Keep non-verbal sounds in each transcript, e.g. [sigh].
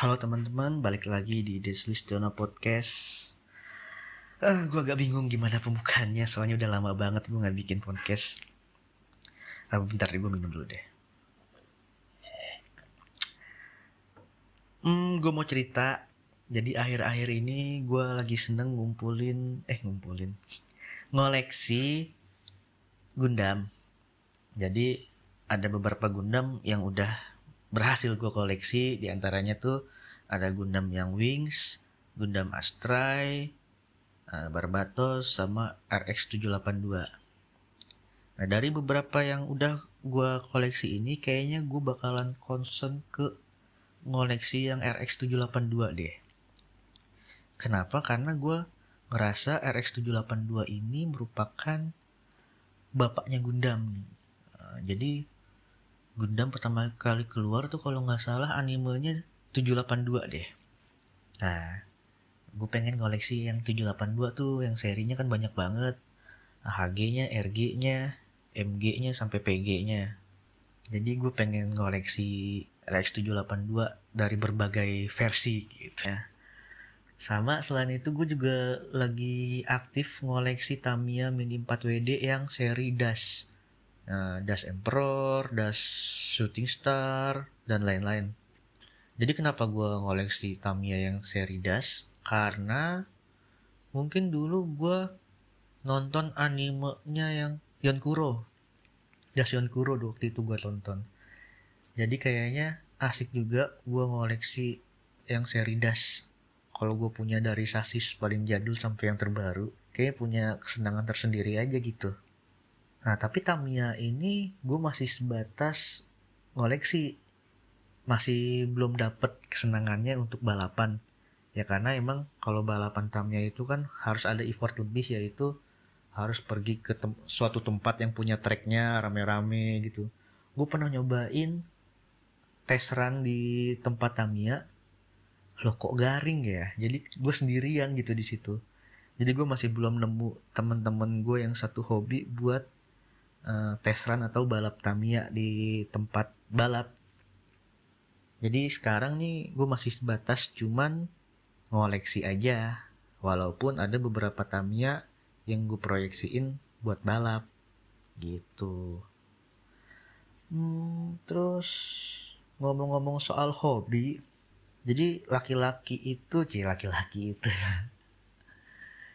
Halo teman-teman, balik lagi di Deslistiono Podcast. Ah, gue agak bingung gimana pembukaannya, soalnya udah lama banget gue nggak bikin podcast. Ah, bentar deh, gue minum dulu deh. Hmm, gue mau cerita. Jadi akhir-akhir ini gue lagi seneng ngumpulin, eh ngumpulin, ngoleksi Gundam. Jadi ada beberapa Gundam yang udah berhasil gue koleksi di antaranya tuh ada Gundam yang Wings, Gundam Astray, uh, Barbatos sama RX 782. Nah dari beberapa yang udah gue koleksi ini kayaknya gue bakalan concern ke ngoleksi yang RX 782 deh. Kenapa? Karena gue ngerasa RX 782 ini merupakan bapaknya Gundam. Uh, jadi Gundam pertama kali keluar tuh kalau nggak salah animenya 782 deh. Nah, gue pengen koleksi yang 782 tuh yang serinya kan banyak banget. HG-nya, RG-nya, MG-nya sampai PG-nya. Jadi gue pengen koleksi RX 782 dari berbagai versi gitu ya. Sama selain itu gue juga lagi aktif ngoleksi Tamiya Mini 4WD yang seri Dash uh, Das Emperor, Das Shooting Star, dan lain-lain. Jadi kenapa gue ngoleksi Tamiya yang seri Das? Karena mungkin dulu gue nonton animenya yang Yonkuro. Das Yonkuro waktu itu gue tonton. Jadi kayaknya asik juga gue ngoleksi yang seri Das. Kalau gue punya dari sasis paling jadul sampai yang terbaru, kayaknya punya kesenangan tersendiri aja gitu. Nah tapi Tamiya ini gue masih sebatas ngoleksi. Masih belum dapet kesenangannya untuk balapan. Ya karena emang kalau balapan Tamiya itu kan harus ada effort lebih yaitu harus pergi ke tem suatu tempat yang punya treknya rame-rame gitu. Gue pernah nyobain tes run di tempat Tamiya. Loh kok garing ya? Jadi gue sendirian gitu di situ. Jadi gue masih belum nemu temen-temen gue yang satu hobi buat uh, test run atau balap Tamiya di tempat balap. Jadi sekarang nih gue masih sebatas cuman ngoleksi aja. Walaupun ada beberapa Tamiya yang gue proyeksiin buat balap. Gitu. Hmm, terus ngomong-ngomong soal hobi. Jadi laki-laki itu, sih laki-laki itu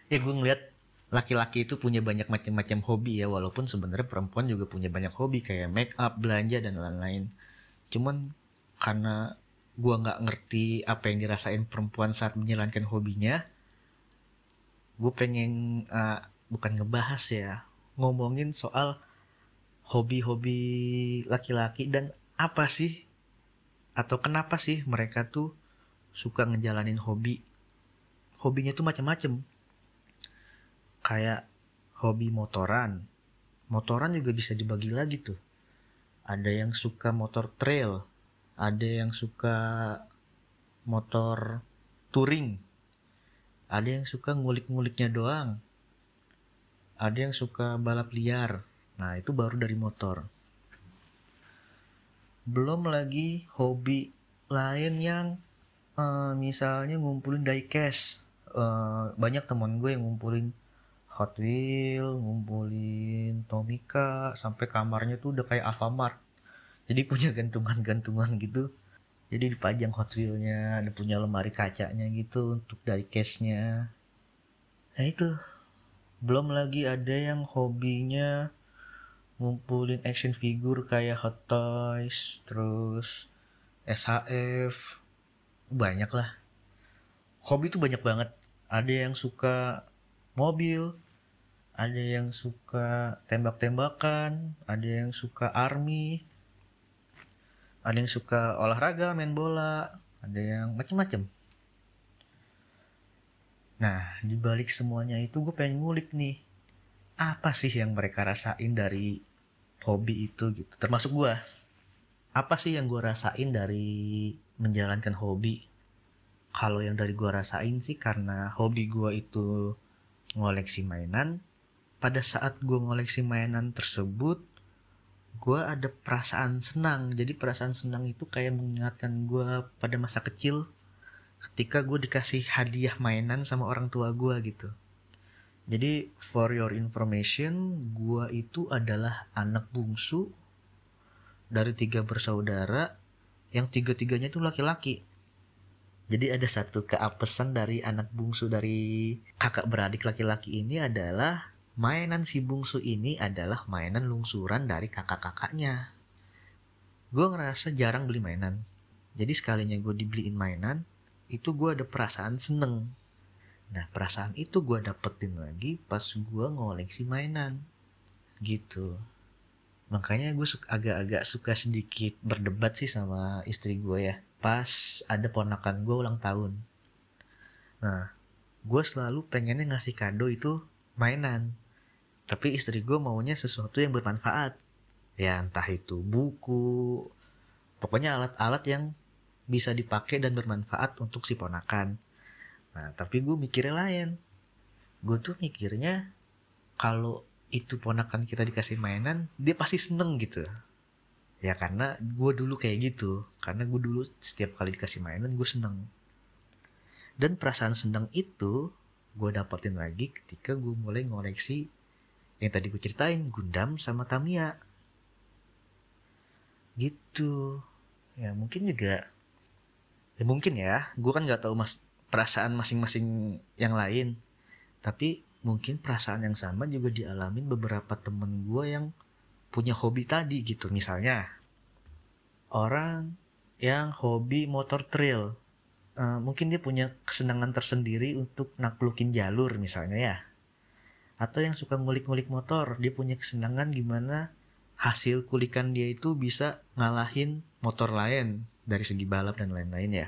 ya [laughs] gue ngeliat laki-laki itu punya banyak macam-macam hobi ya walaupun sebenarnya perempuan juga punya banyak hobi kayak make up belanja dan lain-lain. Cuman karena gua nggak ngerti apa yang dirasain perempuan saat menjalankan hobinya gue pengen uh, bukan ngebahas ya ngomongin soal hobi-hobi laki-laki dan apa sih atau kenapa sih mereka tuh suka ngejalanin hobi. Hobinya tuh macam-macam kayak hobi motoran. Motoran juga bisa dibagi lagi tuh. Ada yang suka motor trail, ada yang suka motor touring, ada yang suka ngulik-nguliknya doang, ada yang suka balap liar. Nah, itu baru dari motor. Belum lagi hobi lain yang uh, misalnya ngumpulin diecast. Uh, banyak teman gue yang ngumpulin Hot Wheel, ngumpulin Tomika, sampai kamarnya tuh udah kayak Alfamart. Jadi [laughs] punya gantungan-gantungan gitu. Jadi dipajang Hot Wheelnya, ada punya lemari kacanya gitu untuk dari case-nya. Nah itu. Belum lagi ada yang hobinya ngumpulin action figure kayak Hot Toys, terus SHF, banyak lah. Hobi tuh banyak banget. Ada yang suka mobil, ada yang suka tembak-tembakan, ada yang suka army, ada yang suka olahraga, main bola, ada yang macam-macam. Nah, di balik semuanya itu gue pengen ngulik nih, apa sih yang mereka rasain dari hobi itu gitu, termasuk gue. Apa sih yang gue rasain dari menjalankan hobi? Kalau yang dari gue rasain sih karena hobi gue itu ngoleksi mainan, pada saat gue ngoleksi mainan tersebut gue ada perasaan senang. Jadi perasaan senang itu kayak mengingatkan gue pada masa kecil ketika gue dikasih hadiah mainan sama orang tua gue gitu. Jadi for your information gue itu adalah anak bungsu dari tiga bersaudara yang tiga-tiganya itu laki-laki. Jadi ada satu keapesan dari anak bungsu dari kakak beradik laki-laki ini adalah mainan si bungsu ini adalah mainan lungsuran dari kakak-kakaknya. Gue ngerasa jarang beli mainan. Jadi sekalinya gue dibeliin mainan, itu gue ada perasaan seneng. Nah perasaan itu gue dapetin lagi pas gue ngoleksi mainan. Gitu. Makanya gue agak-agak suka sedikit berdebat sih sama istri gue ya. Pas ada ponakan gue ulang tahun. Nah, gue selalu pengennya ngasih kado itu mainan tapi istri gue maunya sesuatu yang bermanfaat. Ya entah itu buku pokoknya alat-alat yang bisa dipakai dan bermanfaat untuk si ponakan. Nah tapi gue mikirnya lain. Gue tuh mikirnya kalau itu ponakan kita dikasih mainan dia pasti seneng gitu. Ya karena gue dulu kayak gitu. Karena gue dulu setiap kali dikasih mainan gue seneng. Dan perasaan seneng itu gue dapetin lagi ketika gue mulai ngoleksi yang tadi gue ceritain Gundam sama Tamiya. Gitu. Ya mungkin juga ya mungkin ya gue kan nggak tahu mas perasaan masing-masing yang lain. Tapi mungkin perasaan yang sama juga dialamin beberapa temen gue yang punya hobi tadi gitu. Misalnya orang yang hobi motor trail. Uh, mungkin dia punya kesenangan tersendiri untuk naklukin jalur misalnya ya atau yang suka ngulik-ngulik motor dia punya kesenangan gimana hasil kulikan dia itu bisa ngalahin motor lain dari segi balap dan lain-lain ya.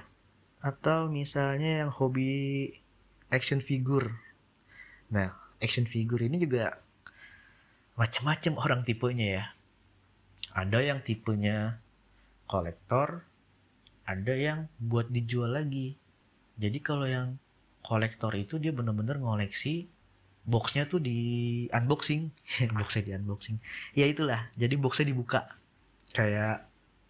Atau misalnya yang hobi action figure. Nah action figure ini juga macam-macam orang tipenya ya. Ada yang tipenya kolektor ada yang buat dijual lagi. Jadi kalau yang kolektor itu dia bener-bener ngoleksi boxnya tuh di unboxing. [laughs] Boxnya di unboxing. Ya itulah jadi boxnya dibuka. Kayak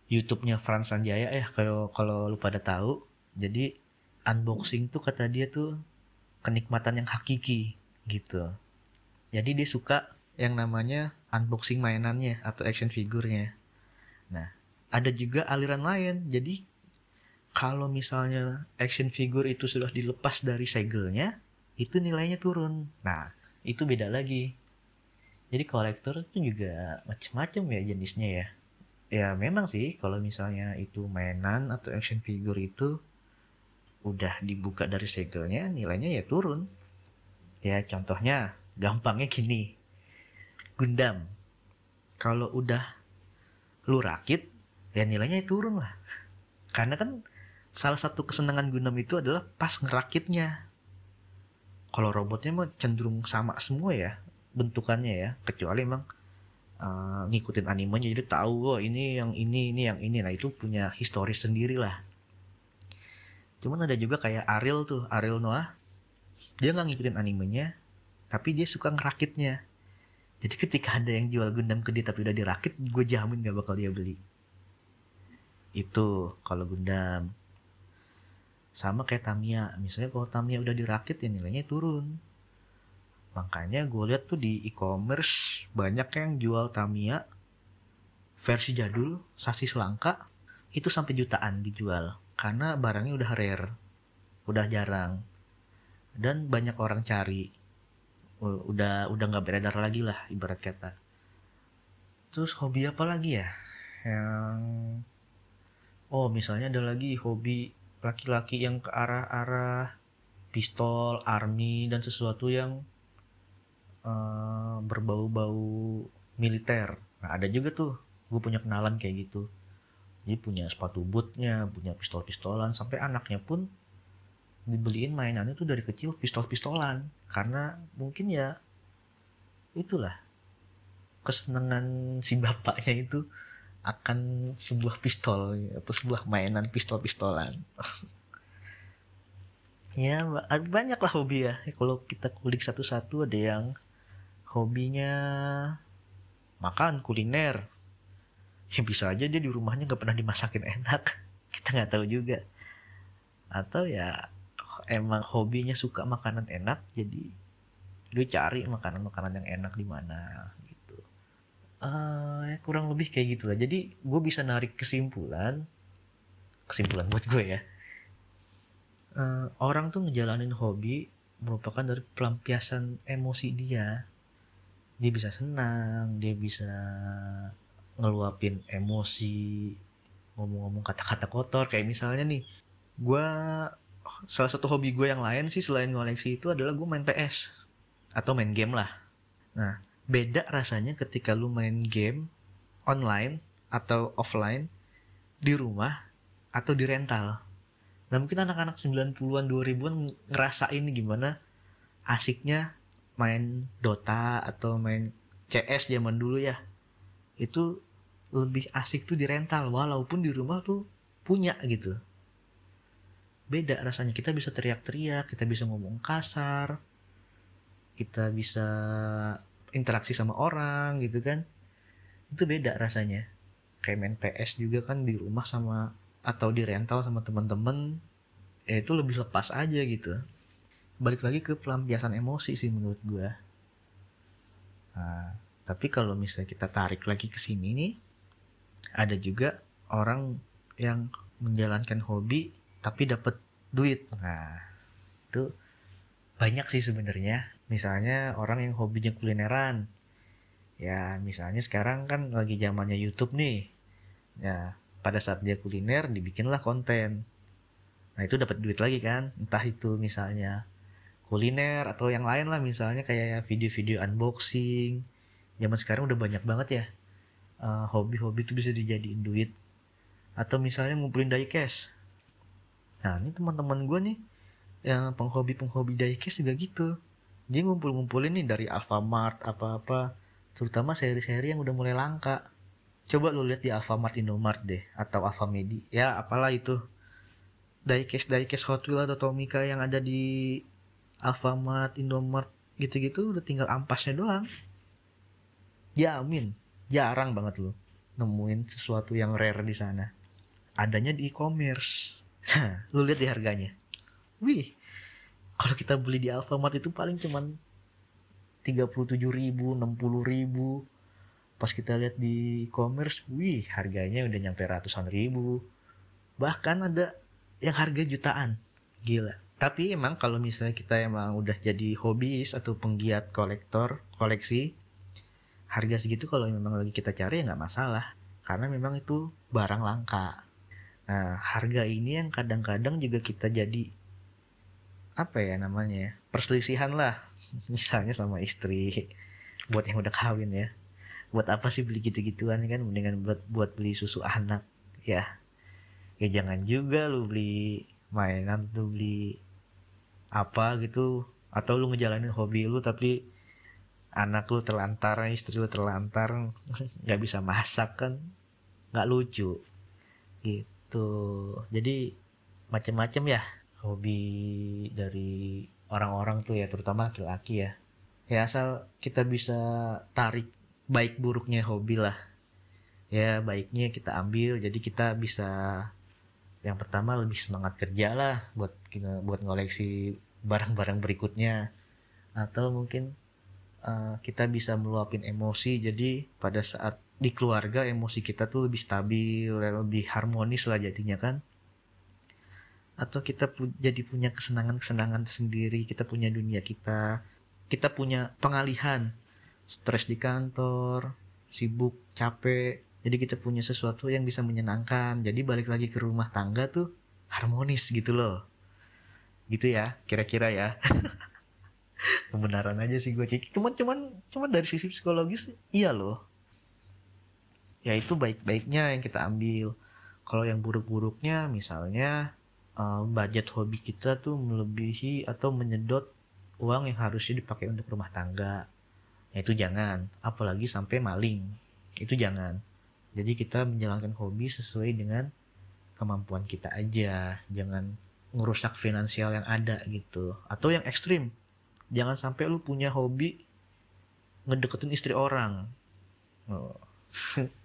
YouTube-nya Frans Sanjaya ya kalau kalau lu pada tahu jadi unboxing tuh kata dia tuh kenikmatan yang hakiki gitu. Jadi dia suka yang namanya unboxing mainannya atau action figurnya nah ada juga aliran lain. Jadi kalau misalnya action figure itu sudah dilepas dari segelnya itu nilainya turun. Nah, itu beda lagi. Jadi kolektor itu juga macam-macam ya jenisnya ya. Ya memang sih kalau misalnya itu mainan atau action figure itu udah dibuka dari segelnya nilainya ya turun. Ya contohnya gampangnya gini. Gundam. Kalau udah lu rakit ya nilainya ya turun lah. Karena kan salah satu kesenangan Gundam itu adalah pas ngerakitnya kalau robotnya mah cenderung sama semua ya bentukannya ya. Kecuali emang uh, ngikutin animenya jadi tahu oh ini yang ini ini yang ini. Nah itu punya historis sendiri lah cuman ada juga kayak Ariel tuh Ariel Noah. Dia nggak ngikutin animenya tapi dia suka ngerakitnya. Jadi ketika ada yang jual Gundam ke dia tapi udah dirakit gue jamin gak bakal dia beli. Itu kalau Gundam sama kayak Tamiya. Misalnya kalau Tamiya udah dirakit ya nilainya turun. Makanya gue lihat tuh di e-commerce banyak yang jual Tamiya versi jadul sasis langka itu sampai jutaan dijual. Karena barangnya udah rare udah jarang. Dan banyak orang cari. Udah udah nggak beredar lagi lah ibarat kata. Terus hobi apa lagi ya? Yang oh misalnya ada lagi hobi laki-laki yang ke arah-arah pistol, army dan sesuatu yang uh, berbau-bau militer. Nah ada juga tuh, gue punya kenalan kayak gitu. Jadi punya sepatu bootnya, punya pistol-pistolan, sampai anaknya pun dibeliin mainannya tuh dari kecil pistol-pistolan. Karena mungkin ya itulah kesenangan si bapaknya itu akan sebuah pistol atau sebuah mainan pistol-pistolan. [laughs] ya banyak lah hobi ya. Kalau kita kulik satu-satu ada yang hobinya makan kuliner, ya bisa aja dia di rumahnya nggak pernah dimasakin enak [laughs] kita nggak tahu juga atau ya emang hobinya suka makanan enak jadi lu cari makanan-makanan yang enak di mana uh, kurang lebih kayak gitu lah. Jadi gue bisa narik kesimpulan kesimpulan buat gue ya. Uh, orang tuh ngejalanin hobi merupakan dari pelampiasan emosi dia. Dia bisa senang dia bisa ngeluapin emosi ngomong-ngomong kata-kata kotor. Kayak misalnya nih gue salah satu hobi gue yang lain sih selain ngoleksi itu adalah gue main PS atau main game lah. Nah, beda rasanya ketika lu main game online atau offline di rumah atau di rental. Nah, mungkin anak-anak 90-an 2000-an ngerasain gimana asiknya main Dota atau main CS zaman dulu ya. Itu lebih asik tuh di rental walaupun di rumah tuh punya gitu beda rasanya kita bisa teriak-teriak kita bisa ngomong kasar kita bisa interaksi sama orang gitu kan. Itu beda rasanya. Kayak main PS juga kan di rumah sama atau di rental sama teman-teman ya itu lebih lepas aja gitu. Balik lagi ke pelampiasan emosi sih menurut gue nah, tapi kalau misalnya kita tarik lagi ke sini nih ada juga orang yang menjalankan hobi tapi dapat duit. Nah itu banyak sih sebenarnya misalnya orang yang hobinya kulineran. Ya misalnya sekarang kan lagi zamannya YouTube nih. Ya pada saat dia kuliner dibikinlah konten. Nah itu dapat duit lagi kan? Entah itu misalnya kuliner atau yang lain lah. Misalnya kayak video-video unboxing. Zaman sekarang udah banyak banget ya. Uh, hobi-hobi itu bisa dijadiin duit. Atau misalnya ngumpulin diecast nah ini teman-teman gue nih yang penghobi-penghobi diecast juga gitu dia ngumpul-ngumpulin nih dari Alfamart apa-apa. Terutama seri-seri yang udah mulai langka. Coba lu lihat di Alfamart Indomart deh atau Alfamedi. Ya apalah itu. Diecast diecast Hot Wheels atau Tomica yang ada di Alfamart Indomart gitu-gitu udah tinggal ampasnya doang. Ya amin. Jarang banget lo nemuin sesuatu yang rare di sana. Adanya di e-commerce. [laughs] Lu lihat di harganya. Wih, kalau kita beli di Alfamart itu paling cuman 37 ribu, 60 ribu. Pas kita lihat di e-commerce, wih harganya udah nyampe ratusan ribu. Bahkan ada yang harga jutaan. Gila. Tapi emang kalau misalnya kita emang udah jadi hobis atau penggiat kolektor, koleksi, harga segitu kalau memang lagi kita cari ya nggak masalah. Karena memang itu barang langka. Nah, harga ini yang kadang-kadang juga kita jadi apa ya namanya ya? Perselisihan lah. [laughs] Misalnya sama istri buat yang udah kawin ya. Buat apa sih beli gitu-gituan kan mendingan buat buat beli susu anak ya. Ya jangan juga lu beli mainan tuh beli apa gitu atau lu ngejalanin hobi lu tapi anak lu terlantar istri lu terlantar [laughs] nggak bisa masak kan nggak lucu gitu jadi macem-macem ya hobi dari orang-orang tuh ya terutama laki-laki ya. Ya asal kita bisa tarik baik buruknya hobi lah. Ya baiknya kita ambil jadi kita bisa yang pertama lebih semangat kerja lah buat buat ngoleksi barang-barang berikutnya. Atau mungkin uh, kita bisa meluapin emosi jadi pada saat di keluarga emosi kita tuh lebih stabil lebih harmonis lah jadinya kan atau kita pu jadi punya kesenangan-kesenangan sendiri kita punya dunia kita kita punya pengalihan. Stres di kantor sibuk capek jadi kita punya sesuatu yang bisa menyenangkan. Jadi balik lagi ke rumah tangga tuh harmonis gitu loh. Gitu ya kira-kira ya. [laughs] Kebenaran aja sih gue cuman cuman cuman dari sisi psikologis iya loh. Ya itu baik-baiknya yang kita ambil. Kalau yang buruk-buruknya misalnya uh, budget hobi kita tuh melebihi atau menyedot uang yang harusnya dipakai untuk rumah tangga. Ya itu jangan. Apalagi sampai maling. Itu jangan. Jadi kita menjalankan hobi sesuai dengan kemampuan kita aja. Jangan ngerusak finansial yang ada gitu. Atau yang ekstrim. Jangan sampai lu punya hobi ngedeketin istri orang. Oh. [laughs]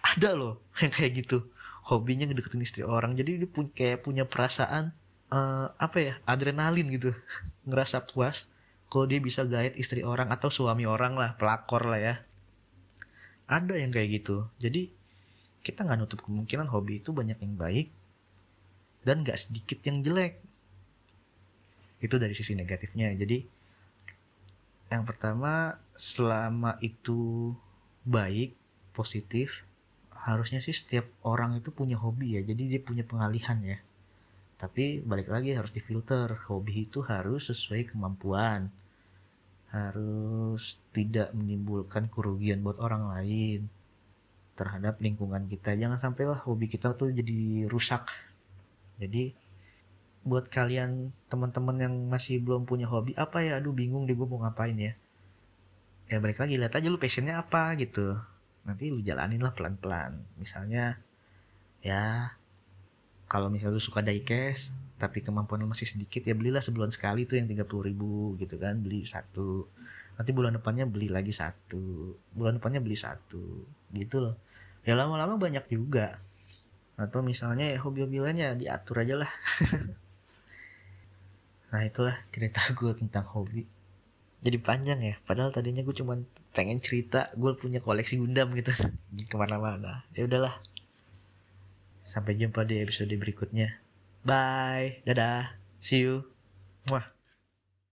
ada loh yang kayak gitu hobinya ngedeketin istri orang. Jadi dia pun kayak punya perasaan uh, apa ya adrenalin gitu. [laughs] Ngerasa puas kalau dia bisa gait istri orang atau suami orang lah pelakor lah ya. Ada yang kayak gitu. Jadi kita nggak nutup kemungkinan hobi itu banyak yang baik dan gak sedikit yang jelek. Itu dari sisi negatifnya. Jadi yang pertama selama itu baik positif harusnya sih setiap orang itu punya hobi ya jadi dia punya pengalihan ya. Tapi balik lagi harus difilter hobi itu harus sesuai kemampuan. Harus tidak menimbulkan kerugian buat orang lain terhadap lingkungan kita. Jangan sampailah hobi kita tuh jadi rusak. Jadi buat kalian teman-teman yang masih belum punya hobi apa ya? Aduh bingung deh gue mau ngapain ya. Ya balik lagi lihat aja lu passionnya apa gitu nanti lu jalanin lah pelan-pelan. Misalnya ya kalau misalnya lu suka diecast tapi kemampuan lu masih sedikit ya belilah sebulan sekali tuh yang 30 ribu gitu kan beli satu. Nanti bulan depannya beli lagi satu. Bulan depannya beli satu. Gitu loh. Ya lama-lama banyak juga. Atau misalnya ya hobi-hobi diatur aja lah. [laughs] Nah itulah cerita gue tentang hobi. Jadi panjang ya. Padahal tadinya gue cuma pengen cerita gue punya koleksi Gundam gitu. [laughs] Ke mana-mana. Ya udahlah. Sampai jumpa di episode berikutnya. Bye. Dadah. See you. Wah